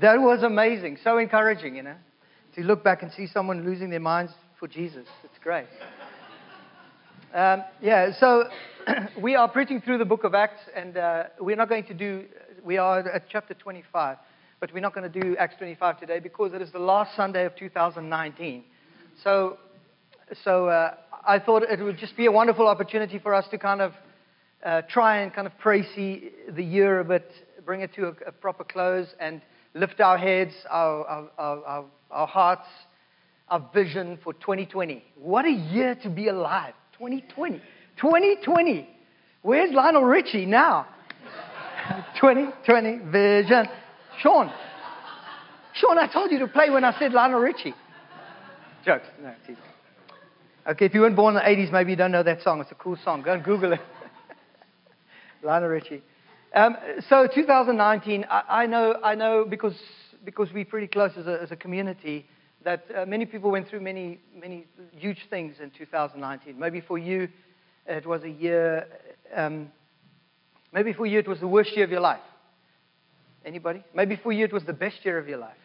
That was amazing. So encouraging, you know, to look back and see someone losing their minds for Jesus. It's great. Um, yeah, so we are preaching through the book of Acts, and uh, we're not going to do, we are at chapter 25, but we're not going to do Acts 25 today because it is the last Sunday of 2019. So, so uh, I thought it would just be a wonderful opportunity for us to kind of uh, try and kind of pray see the year a bit, bring it to a, a proper close, and lift our heads, our, our, our, our, hearts, our vision for 2020. What a year to be alive! 2020. 2020. Where's Lionel Richie now? 2020 vision. Sean. Sean, I told you to play when I said Lionel Richie. Jokes. No, teasing. Okay, if you weren't born in the 80s, maybe you don't know that song. It's a cool song. Go and Google it. Lionel Richie. Um, so 2019, I, I, know, I know because, because we're pretty close as a, as a community that uh, many people went through many, many huge things in 2019. Maybe for you, it was a year, um, maybe for you it was the worst year of your life. Anybody? Maybe for you it was the best year of your life.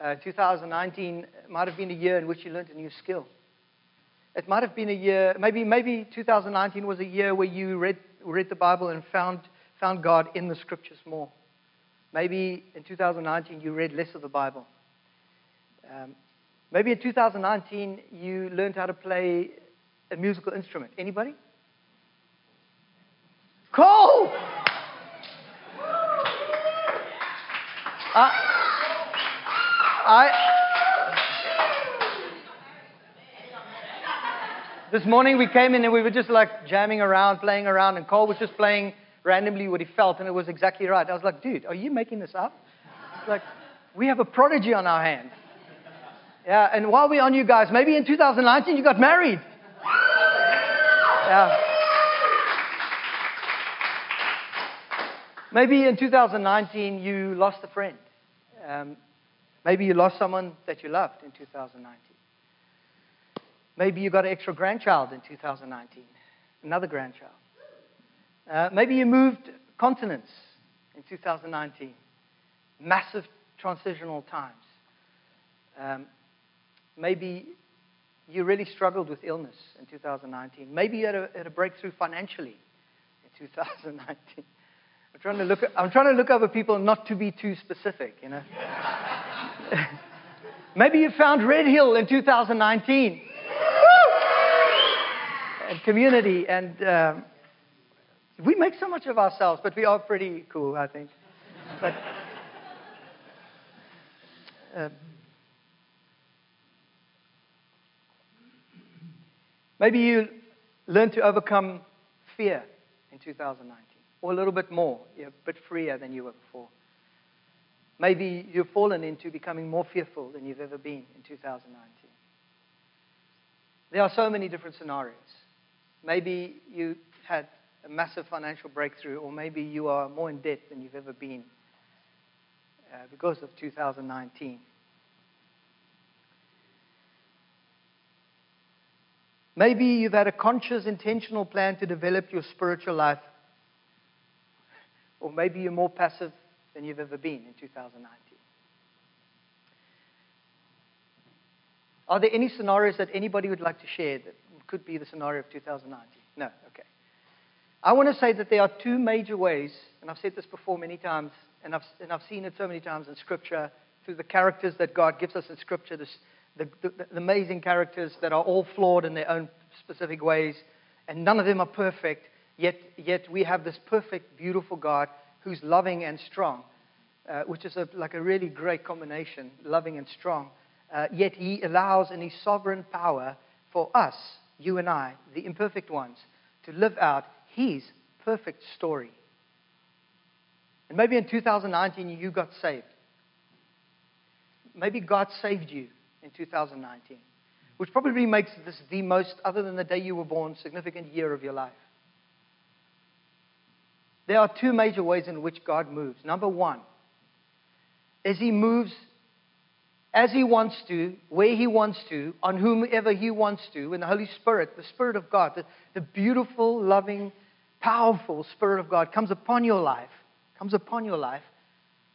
Uh, 2019 might have been a year in which you learned a new skill. It might have been a year, maybe, maybe 2019 was a year where you read, read the Bible and found found God in the scriptures more. Maybe in 2019 you read less of the Bible. Um, maybe in 2019 you learned how to play a musical instrument. Anybody? Cole! Uh, I. This morning we came in and we were just like jamming around, playing around, and Cole was just playing randomly what he felt, and it was exactly right. I was like, dude, are you making this up? like, we have a prodigy on our hands. Yeah, and while we're on you guys, maybe in 2019 you got married. Yeah. Maybe in 2019 you lost a friend. Um, maybe you lost someone that you loved in 2019. Maybe you got an extra grandchild in 2019, another grandchild. Uh, maybe you moved continents in 2019. Massive transitional times. Um, maybe you really struggled with illness in 2019. Maybe you had a, had a breakthrough financially in 2019. I'm trying to look. I'm trying to look over people not to be too specific. You know. Maybe you found Red Hill in 2019. and community and. Um, we make so much of ourselves, but we are pretty cool, I think. But uh, maybe you learned to overcome fear in 2019, or a little bit more. You're a bit freer than you were before. Maybe you've fallen into becoming more fearful than you've ever been in 2019. There are so many different scenarios. Maybe you had a massive financial breakthrough, or maybe you are more in debt than you've ever been uh, because of 2019. Maybe you've had a conscious, intentional plan to develop your spiritual life, or maybe you're more passive than you've ever been in 2019. Are there any scenarios that anybody would like to share that could be the scenario of 2019? No? Okay. I want to say that there are two major ways, and I've said this before many times, and I've, and I've seen it so many times in Scripture through the characters that God gives us in Scripture, this, the, the, the amazing characters that are all flawed in their own specific ways, and none of them are perfect, yet, yet we have this perfect, beautiful God who's loving and strong, uh, which is a, like a really great combination, loving and strong. Uh, yet He allows in His sovereign power for us, you and I, the imperfect ones, to live out his perfect story. And maybe in 2019 you got saved. Maybe God saved you in 2019, which probably makes this the most, other than the day you were born, significant year of your life. There are two major ways in which God moves. Number one is He moves as He wants to, where He wants to, on whomever He wants to, in the Holy Spirit, the Spirit of God, the, the beautiful, loving, powerful Spirit of God comes upon your life, comes upon your life,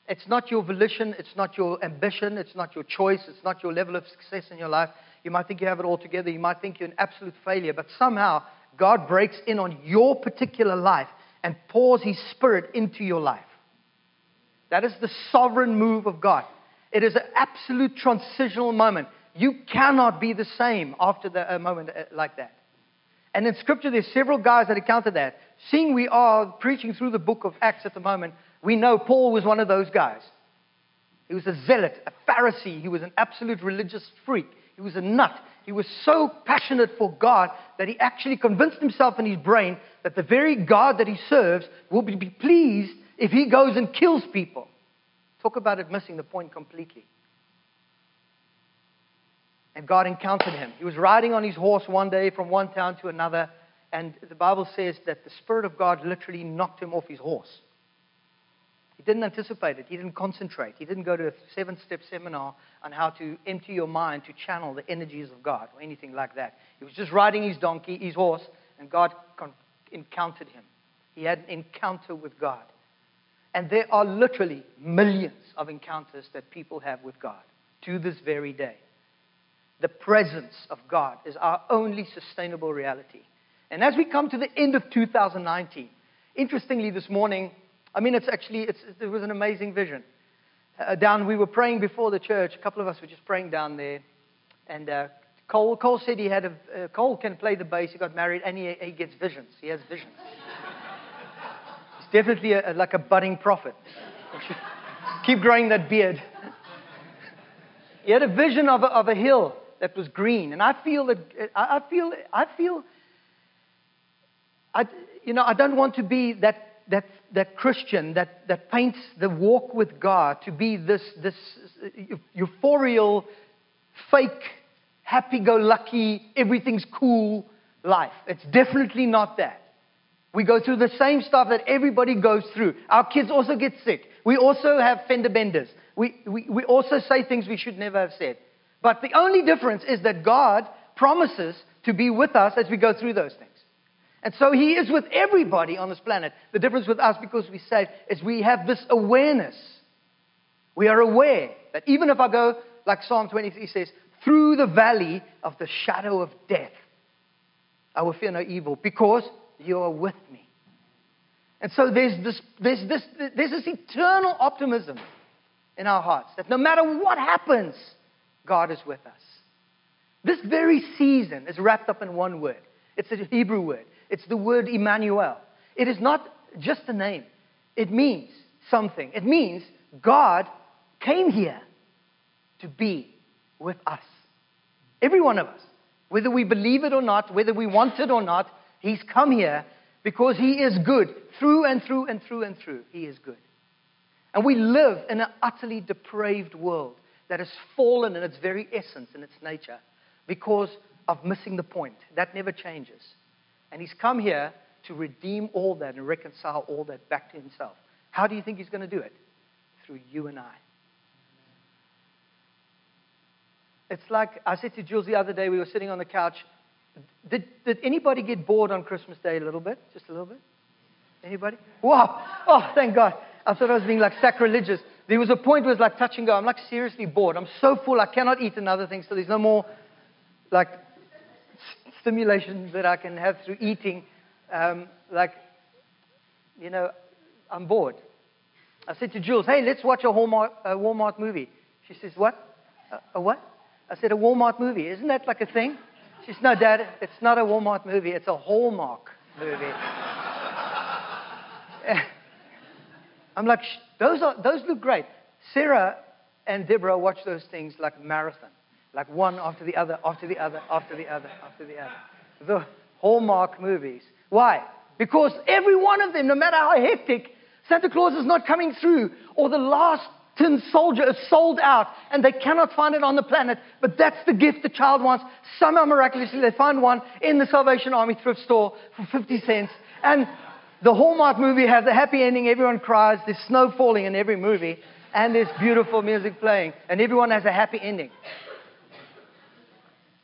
It's not your volition, it's not your ambition, it's not your choice, it's not your level of success in your life. You might think you have it all together, you might think you're an absolute failure, but somehow God breaks in on your particular life and pours His Spirit into your life. That is the sovereign move of God. It is an absolute transitional moment. You cannot be the same after the, a moment uh, like that. And in Scripture, there's several guys that encounter that. Seeing we are preaching through the book of Acts at the moment, we know Paul was one of those guys. He was a zealot, a Pharisee. He was an absolute religious freak. He was a nut. He was so passionate for God that he actually convinced himself in his brain that the very God that he serves will be pleased if he goes and kills people. Talk about it missing the point completely. And God encountered him. He was riding on his horse one day from one town to another, and the Bible says that the Spirit of God literally knocked him off his horse. He didn't anticipate it. He didn't concentrate. He didn't go to a seven step seminar on how to empty your mind to channel the energies of God or anything like that. He was just riding his donkey, his horse, and God con- encountered him. He had an encounter with God. And there are literally millions of encounters that people have with God to this very day. The presence of God is our only sustainable reality. And as we come to the end of 2019, interestingly, this morning, I mean, it's actually, it's, it was an amazing vision. Uh, down, we were praying before the church. A couple of us were just praying down there. And uh, Cole, Cole said he had a, uh, Cole can play the bass. He got married and he, he gets visions. He has visions. He's definitely a, like a budding prophet. Keep growing that beard. he had a vision of a, of a hill that was green. And I feel that, I feel, I feel, I, you know, I don't want to be that that, that Christian that, that paints the walk with God to be this, this euphorial, fake, happy go lucky, everything's cool life. It's definitely not that. We go through the same stuff that everybody goes through. Our kids also get sick. We also have fender benders. We, we, we also say things we should never have said. But the only difference is that God promises to be with us as we go through those things. And so he is with everybody on this planet. The difference with us, because we say, is we have this awareness. We are aware that even if I go, like Psalm 23 says, through the valley of the shadow of death, I will fear no evil because you are with me. And so there's this, there's this, there's this eternal optimism in our hearts that no matter what happens, God is with us. This very season is wrapped up in one word. It's a Hebrew word. It's the word Emmanuel. It is not just a name, it means something. It means God came here to be with us. Every one of us. Whether we believe it or not, whether we want it or not, He's come here because He is good. Through and through and through and through, He is good. And we live in an utterly depraved world that has fallen in its very essence, in its nature, because of missing the point. That never changes. And he's come here to redeem all that and reconcile all that back to himself. How do you think he's going to do it? Through you and I. It's like I said to Jules the other day, we were sitting on the couch. Did, did anybody get bored on Christmas Day a little bit? Just a little bit? Anybody? Wow. Oh, thank God. I thought I was being like sacrilegious. There was a point where it was like touch and go. I'm like seriously bored. I'm so full I cannot eat another thing, so there's no more like stimulation that I can have through eating. Um, like, you know, I'm bored. I said to Jules, hey, let's watch a Walmart, a Walmart movie. She says, what? A, a what? I said, a Walmart movie. Isn't that like a thing? She says, no, Dad, it's not a Walmart movie. It's a Hallmark movie. I'm like, those, are, those look great. Sarah and Deborah watch those things like marathon like one after the other, after the other, after the other, after the other. The Hallmark movies. Why? Because every one of them, no matter how hectic, Santa Claus is not coming through, or the last tin soldier is sold out and they cannot find it on the planet, but that's the gift the child wants. Somehow miraculously they find one in the Salvation Army thrift store for 50 cents. And the Hallmark movie has a happy ending, everyone cries, there's snow falling in every movie, and there's beautiful music playing, and everyone has a happy ending.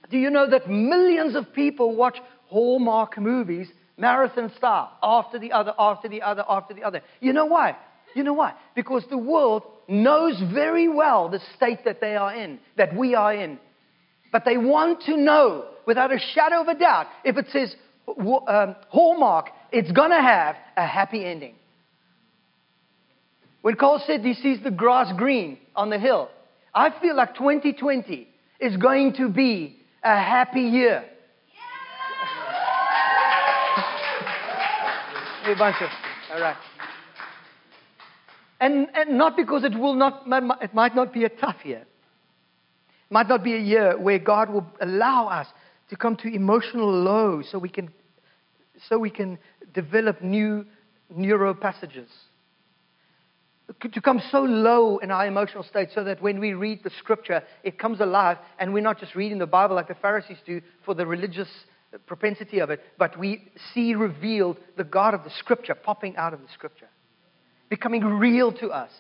Do you know that millions of people watch Hallmark movies, marathon style, after the other, after the other, after the other? You know why? You know why? Because the world knows very well the state that they are in, that we are in. But they want to know without a shadow of a doubt if it says um, Hallmark, it's going to have a happy ending. When Cole said he sees the grass green on the hill, I feel like 2020 is going to be a happy year. a bunch of, all right. And, and not because it will not, it might not be a tough year. It might not be a year where God will allow us to come to emotional lows so we can, so we can develop new neuro passages. To come so low in our emotional state so that when we read the scripture, it comes alive and we're not just reading the Bible like the Pharisees do for the religious propensity of it, but we see revealed the God of the scripture popping out of the scripture becoming real to us.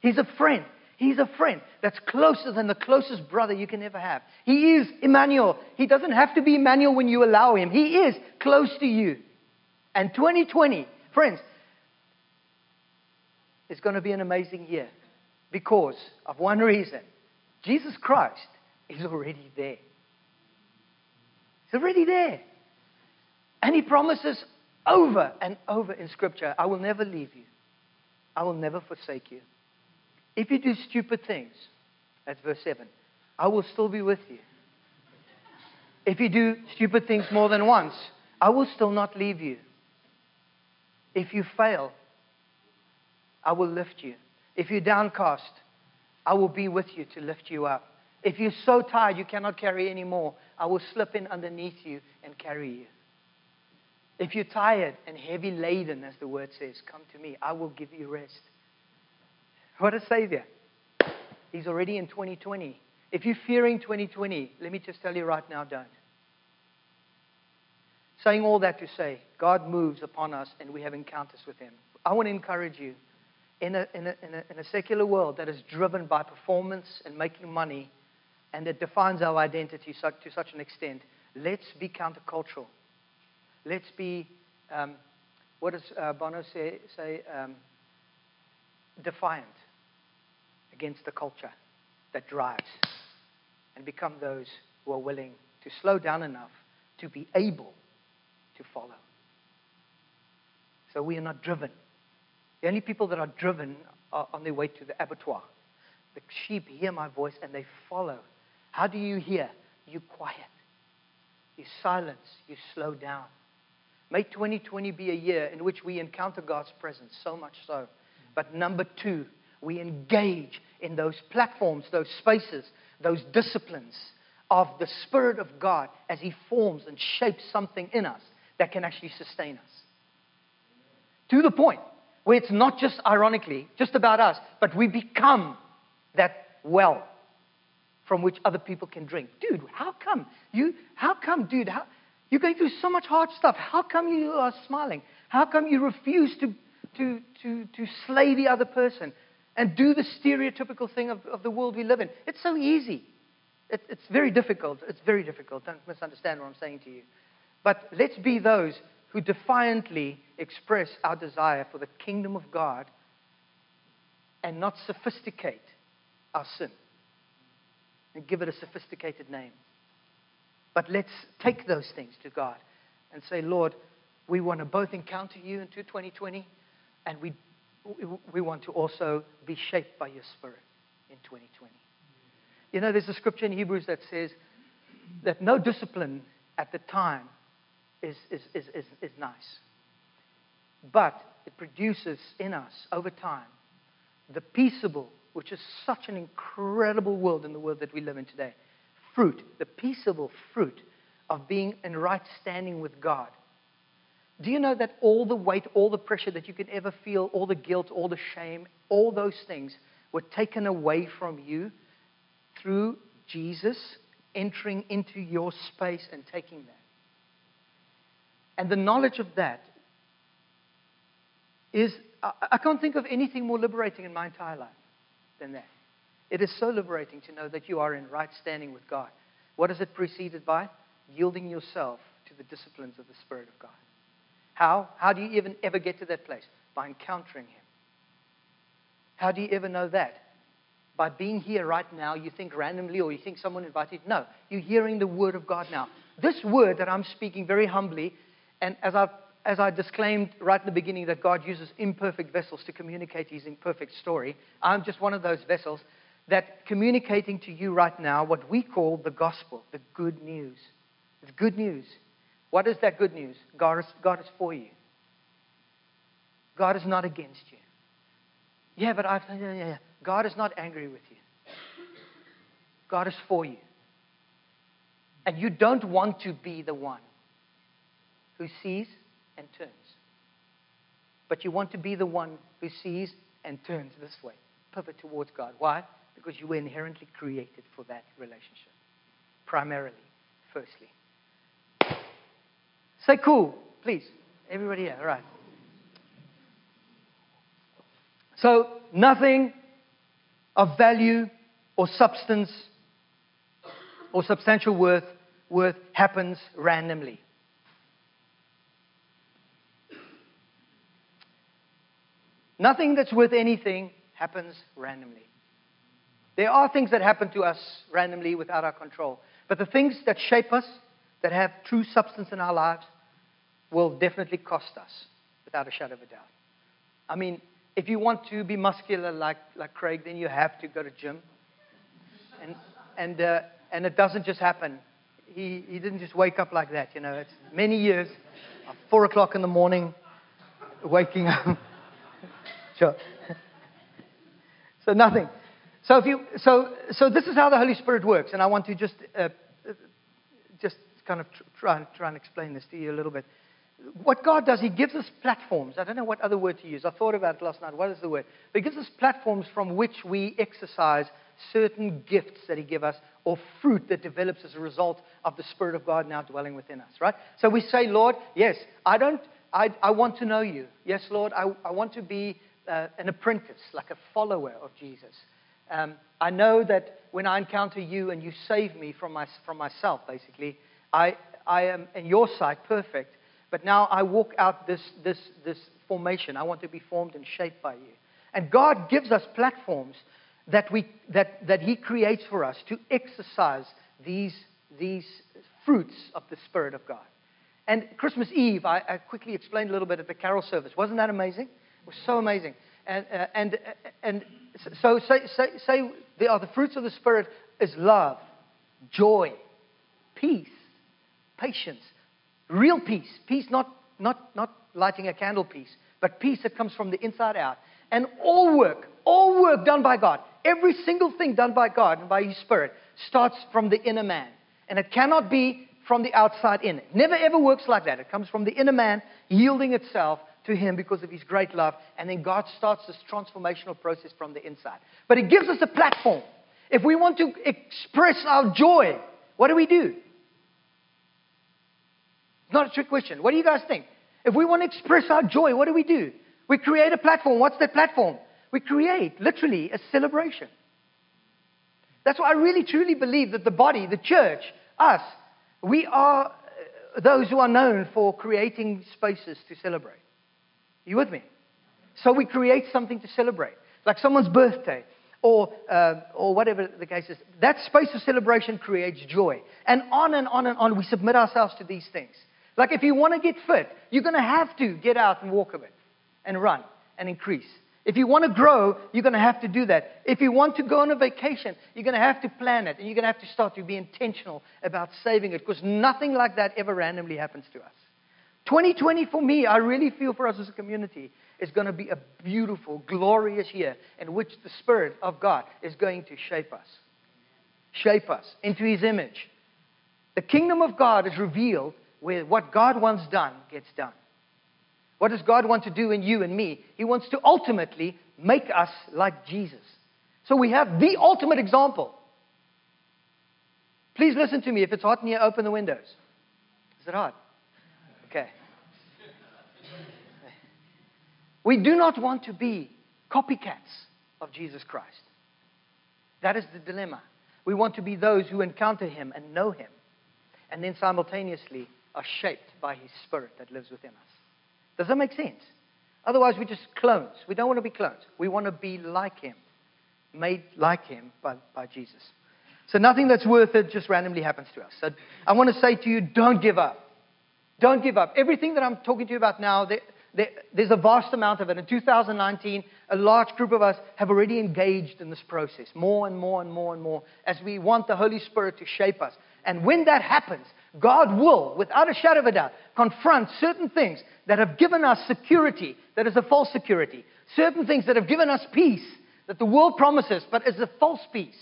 He's a friend. He's a friend that's closer than the closest brother you can ever have. He is Emmanuel. He doesn't have to be Emmanuel when you allow him. He is close to you. And 2020, friends, is going to be an amazing year because of one reason Jesus Christ is already there. He's already there. And he promises over and over in Scripture, I will never leave you. I will never forsake you. If you do stupid things, that's verse 7, I will still be with you. If you do stupid things more than once, I will still not leave you. If you fail, I will lift you. If you're downcast, I will be with you to lift you up. If you're so tired you cannot carry anymore, I will slip in underneath you and carry you. If you're tired and heavy laden, as the word says, come to me. I will give you rest. What a Savior. He's already in 2020. If you're fearing 2020, let me just tell you right now, don't. Saying all that to say, God moves upon us and we have encounters with Him. I want to encourage you in a, in a, in a, in a secular world that is driven by performance and making money and that defines our identity to such an extent, let's be countercultural. Let's be, um, what does uh, Bono say? say um, defiant against the culture that drives and become those who are willing to slow down enough to be able to follow. So we are not driven. The only people that are driven are on their way to the abattoir. The sheep hear my voice and they follow. How do you hear? You quiet. You silence. You slow down. May 2020 be a year in which we encounter God's presence, so much so. But number two, we engage in those platforms, those spaces, those disciplines of the Spirit of God as He forms and shapes something in us that can actually sustain us. To the point where it's not just ironically, just about us, but we become that well from which other people can drink. Dude, how come? You, how come, dude? How, you're going through so much hard stuff. How come you are smiling? How come you refuse to, to, to, to slay the other person and do the stereotypical thing of, of the world we live in? It's so easy. It, it's very difficult. It's very difficult. Don't misunderstand what I'm saying to you. But let's be those who defiantly express our desire for the kingdom of God and not sophisticate our sin and give it a sophisticated name. But let's take those things to God and say, Lord, we want to both encounter you into 2020 and we, we want to also be shaped by your spirit in 2020. You know, there's a scripture in Hebrews that says that no discipline at the time is, is, is, is, nice. But it produces in us over time the peaceable, which is such an incredible world in the world that we live in today fruit, the peaceable fruit of being in right standing with God. Do you know that all the weight, all the pressure that you could ever feel, all the guilt, all the shame, all those things were taken away from you through Jesus entering into your space and taking that? And the knowledge of that is, I can't think of anything more liberating in my entire life than that. It is so liberating to know that you are in right standing with God. What is it preceded by? Yielding yourself to the disciplines of the Spirit of God. How? How do you even ever get to that place? By encountering Him. How do you ever know that? By being here right now, you think randomly or you think someone invited. No, you're hearing the word of God now. This word that I'm speaking very humbly, and as I've as I disclaimed right in the beginning that God uses imperfect vessels to communicate his imperfect story, I'm just one of those vessels that communicating to you right now what we call the gospel, the good news. It's good news. What is that good news? God is, God is for you. God is not against you. Yeah, but I've, yeah, yeah. God is not angry with you. God is for you. And you don't want to be the one who sees and turns. But you want to be the one who sees and turns this way, pivot towards God. Why? Because you were inherently created for that relationship. Primarily, firstly. Say cool, please. Everybody here, all right. So, nothing of value or substance or substantial worth, worth happens randomly. Nothing that's worth anything happens randomly. There are things that happen to us randomly without our control. But the things that shape us, that have true substance in our lives, will definitely cost us, without a shadow of a doubt. I mean, if you want to be muscular like, like Craig, then you have to go to gym. And, and, uh, and it doesn't just happen. He, he didn't just wake up like that, you know. It's many years, 4 o'clock in the morning, waking up. Sure. so nothing. So if you, so, so this is how the Holy Spirit works, and I want to just, uh, just kind of try, try and explain this to you a little bit. What God does, He gives us platforms. I don't know what other word to use. I thought about it last night. What is the word? But He gives us platforms from which we exercise certain gifts that He gives us or fruit that develops as a result of the Spirit of God now dwelling within us, right? So we say, Lord, yes, I don't, I, I want to know you. Yes, Lord, I, I want to be uh, an apprentice, like a follower of Jesus. Um, I know that when I encounter you and you save me from, my, from myself, basically, I, I am in your sight perfect. But now I walk out this, this, this formation. I want to be formed and shaped by you. And God gives us platforms that, we, that, that He creates for us to exercise these, these fruits of the Spirit of God. And Christmas Eve, I, I quickly explained a little bit at the carol service. Wasn't that amazing? Was so amazing. And, uh, and, uh, and so say, say, say the, oh, the fruits of the Spirit is love, joy, peace, patience, real peace. Peace, not, not, not lighting a candle peace, but peace that comes from the inside out. And all work, all work done by God, every single thing done by God and by His Spirit starts from the inner man. And it cannot be from the outside in. It never ever works like that. It comes from the inner man yielding itself to Him because of His great love. And then God starts this transformational process from the inside. But it gives us a platform. If we want to express our joy, what do we do? It's not a trick question. What do you guys think? If we want to express our joy, what do we do? We create a platform. What's that platform? We create, literally, a celebration. That's why I really truly believe that the body, the church, us, we are uh, those who are known for creating spaces to celebrate. You with me? So we create something to celebrate, like someone's birthday or, uh, or whatever the case is. That space of celebration creates joy. And on and on and on, we submit ourselves to these things. Like if you want to get fit, you're going to have to get out and walk a bit and run and increase. If you want to grow, you're going to have to do that. If you want to go on a vacation, you're going to have to plan it and you're going to have to start to be intentional about saving it because nothing like that ever randomly happens to us. 2020 for me, I really feel for us as a community, is going to be a beautiful, glorious year in which the Spirit of God is going to shape us. Shape us into His image. The kingdom of God is revealed where what God wants done gets done. What does God want to do in you and me? He wants to ultimately make us like Jesus. So we have the ultimate example. Please listen to me. If it's hot in here, open the windows. Is it hot? Okay. We do not want to be copycats of Jesus Christ. That is the dilemma. We want to be those who encounter him and know him, and then simultaneously are shaped by his spirit that lives within us. Does that make sense? Otherwise, we're just clones. We don't want to be clones. We want to be like Him, made like Him by, by Jesus. So nothing that's worth it just randomly happens to us. So I want to say to you, don't give up. Don't give up. Everything that I'm talking to you about now, there, there, there's a vast amount of it. In 2019, a large group of us have already engaged in this process more and more and more and more as we want the Holy Spirit to shape us. And when that happens, God will, without a shadow of a doubt, confront certain things that have given us security that is a false security, certain things that have given us peace that the world promises but is a false peace.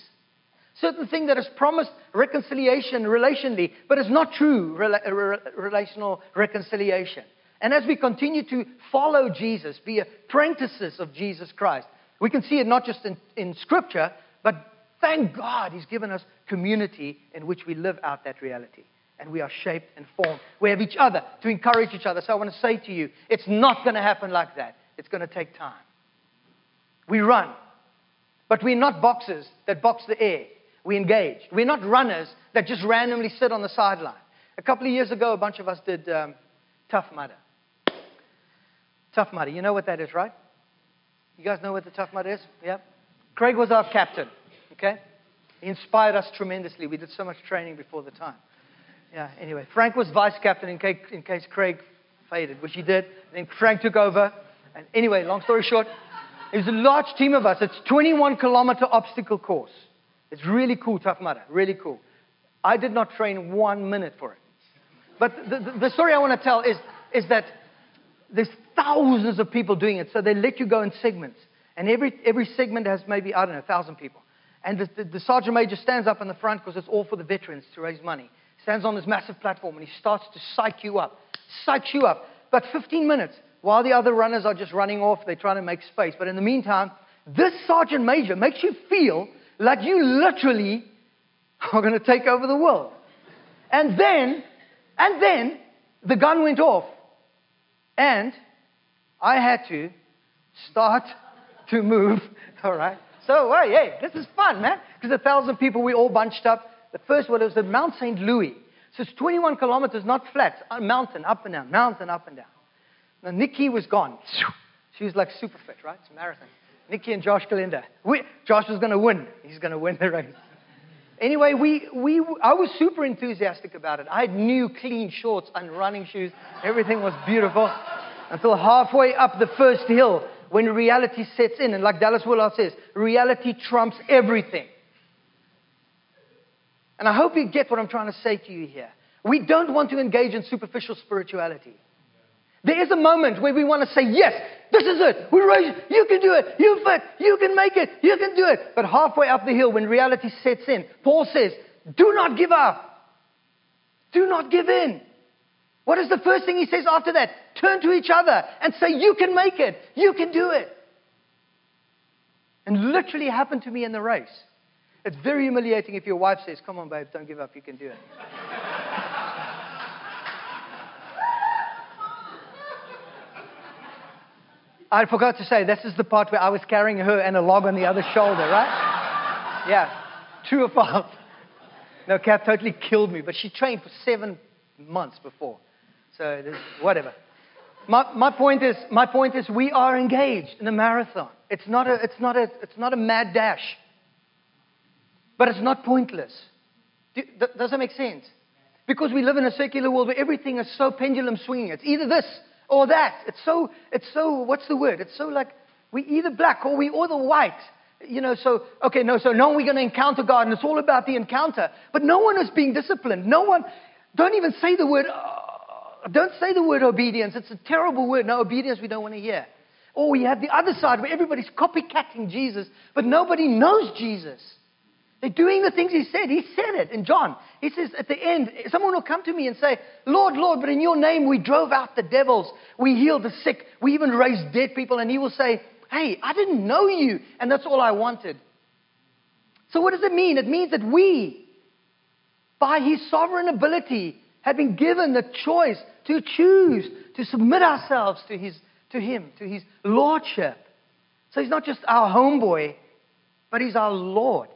Certain thing that has promised reconciliation relationally, but is not true rela- uh, relational reconciliation. And as we continue to follow Jesus, be apprentices of Jesus Christ, we can see it not just in, in Scripture, but thank God He's given us community in which we live out that reality. And we are shaped and formed. We have each other to encourage each other. So I want to say to you, it's not going to happen like that. It's going to take time. We run, but we're not boxers that box the air. We engage. We're not runners that just randomly sit on the sideline. A couple of years ago, a bunch of us did um, Tough Mudder. Tough Mudder. You know what that is, right? You guys know what the Tough Mudder is? Yeah? Craig was our captain, okay? He inspired us tremendously. We did so much training before the time. Yeah, anyway. Frank was vice captain in case, in case Craig faded, which he did. And then Frank took over. And anyway, long story short, it was a large team of us. It's 21 kilometer obstacle course. It's really cool, Tough Mudder, really cool. I did not train one minute for it. But the, the, the story I want to tell is, is that there's thousands of people doing it, so they let you go in segments. And every, every segment has maybe, I don't know, 1,000 people. And the, the, the sergeant major stands up in the front because it's all for the veterans to raise money. Stands on this massive platform and he starts to psych you up. Psych you up. But 15 minutes, while the other runners are just running off, they're trying to make space. But in the meantime, this sergeant major makes you feel like you literally are going to take over the world. And then, and then the gun went off. And I had to start to move. All right. So, hey, hey, this is fun, man. Because a thousand people, we all bunched up. The first one was at Mount St. Louis. So it's 21 kilometers, not flat, mountain, up and down, mountain, up and down. Now, Nikki was gone. She was like super fit, right? It's a marathon. Nikki and Josh Kalenda. We, Josh was going to win. He's going to win the race. Anyway, we, we, I was super enthusiastic about it. I had new clean shorts and running shoes. Everything was beautiful until halfway up the first hill when reality sets in. And like Dallas Willard says, reality trumps everything. And I hope you get what I'm trying to say to you here. We don't want to engage in superficial spirituality. There is a moment where we want to say, Yes, this is it. We're raised. You can do it. You fit. You can make it. You can do it. But halfway up the hill, when reality sets in, Paul says, Do not give up. Do not give in. What is the first thing he says after that? Turn to each other and say, You can make it. You can do it. And literally happened to me in the race. It's very humiliating if your wife says, Come on, babe, don't give up. You can do it. I forgot to say, this is the part where I was carrying her and a log on the other shoulder, right? Yeah, true or false? No, Cap totally killed me, but she trained for seven months before. So, whatever. My, my, point is, my point is, we are engaged in a marathon. It's not a, it's, not a, it's not a mad dash, but it's not pointless. Do, does that make sense? Because we live in a secular world where everything is so pendulum swinging. It's either this or that. It's so, it's so, what's the word? It's so like we either black or we or the white. You know, so, okay, no, so no, we're going to encounter God and it's all about the encounter. But no one is being disciplined. No one, don't even say the word, uh, don't say the word obedience. It's a terrible word. No, obedience we don't want to hear. Or we have the other side where everybody's copycatting Jesus, but nobody knows Jesus. They're doing the things he said. He said it in John. He says at the end, someone will come to me and say, Lord, Lord, but in your name we drove out the devils. We healed the sick. We even raised dead people. And he will say, Hey, I didn't know you. And that's all I wanted. So what does it mean? It means that we, by his sovereign ability, have been given the choice to choose to submit ourselves to, his, to him, to his lordship. So he's not just our homeboy, but he's our Lord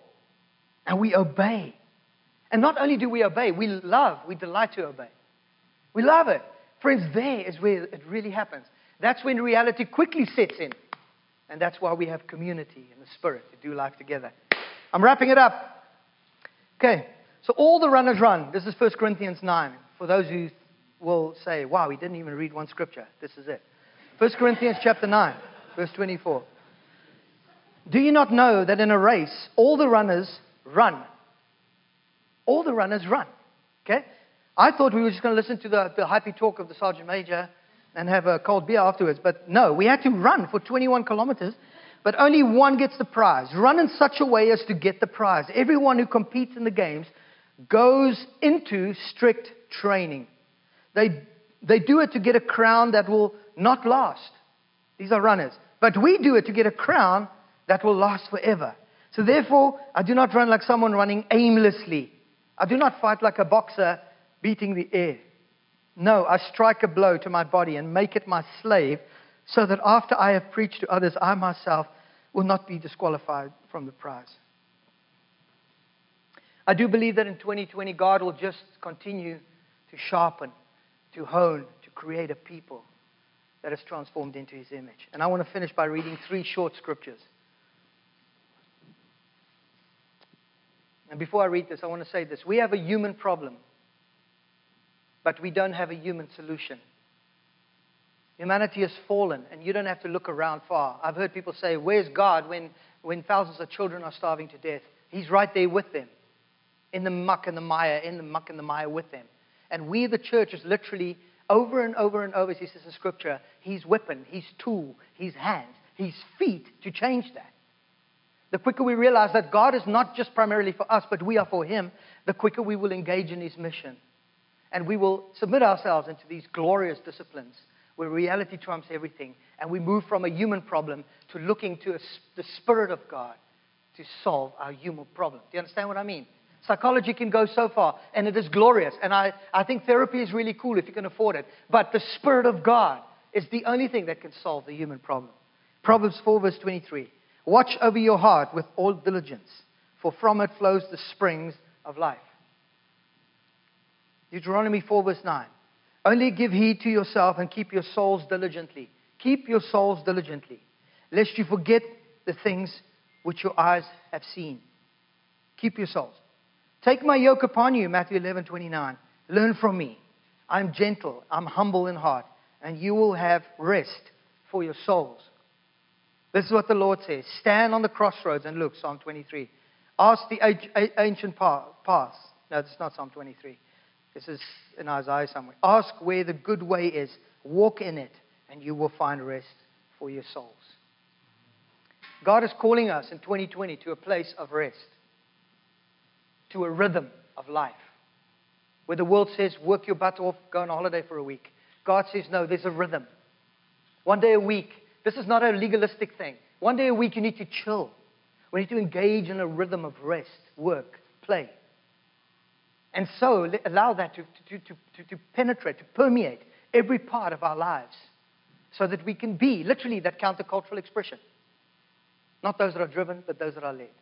and we obey. And not only do we obey, we love, we delight to obey. We love it. Friends, there is where it really happens. That's when reality quickly sets in. And that's why we have community and the spirit to do life together. I'm wrapping it up. Okay, so all the runners run. This is 1 Corinthians 9. For those who will say, wow, he didn't even read one scripture. This is it. 1 Corinthians chapter 9, verse 24. Do you not know that in a race, all the runners run? All the runners run. Okay? I thought we were just going to listen to the, the hypey talk of the Sergeant Major and have a cold beer afterwards. But no, we had to run for 21 kilometers, but only one gets the prize. Run in such a way as to get the prize. Everyone who competes in the games goes into strict training. They, they do it to get a crown that will not last. These are runners. But we do it to get a crown that will last forever. So therefore, I do not run like someone running aimlessly. I do not fight like a boxer beating the air. No, I strike a blow to my body and make it my slave, so that after I have preached to others, I myself will not be disqualified from the prize. I do believe that in 2020, God will just continue to sharpen, to hone, to create a people that is transformed into his image. And I want to finish by reading three short scriptures. And before I read this, I want to say this. We have a human problem, but we don't have a human solution. Humanity has fallen, and you don't have to look around far. I've heard people say, Where's God when, when thousands of children are starving to death? He's right there with them, in the muck and the mire, in the muck and the mire with them. And we, the church, is literally over and over and over, as he says in Scripture, his weapon, his tool, his hands, his feet to change that. The quicker we realize that God is not just primarily for us, but we are for Him, the quicker we will engage in His mission. And we will submit ourselves into these glorious disciplines where reality trumps everything. And we move from a human problem to looking to a, the Spirit of God to solve our human problem. Do you understand what I mean? Psychology can go so far, and it is glorious. And I, I think therapy is really cool if you can afford it. But the Spirit of God is the only thing that can solve the human problem. Proverbs 4, verse 23. Watch over your heart with all diligence, for from it flows the springs of life. Deuteronomy 4, verse 9. Only give heed to yourself and keep your souls diligently. Keep your souls diligently, lest you forget the things which your eyes have seen. Keep your souls. Take my yoke upon you, Matthew 11, 29. Learn from me. I'm gentle, I'm humble in heart, and you will have rest for your souls. This is what the Lord says Stand on the crossroads and look, Psalm 23. Ask the ancient paths. No, it's not Psalm 23. This is in Isaiah somewhere. Ask where the good way is, walk in it, and you will find rest for your souls. God is calling us in 2020 to a place of rest, to a rhythm of life. Where the world says, work your butt off, go on holiday for a week. God says, no, there's a rhythm. One day a week, this is not a legalistic thing. One day a week, you need to chill. We need to engage in a rhythm of rest, work, play. And so allow that to, to, to, to, to penetrate, to permeate every part of our lives so that we can be literally that countercultural expression. Not those that are driven, but those that are led.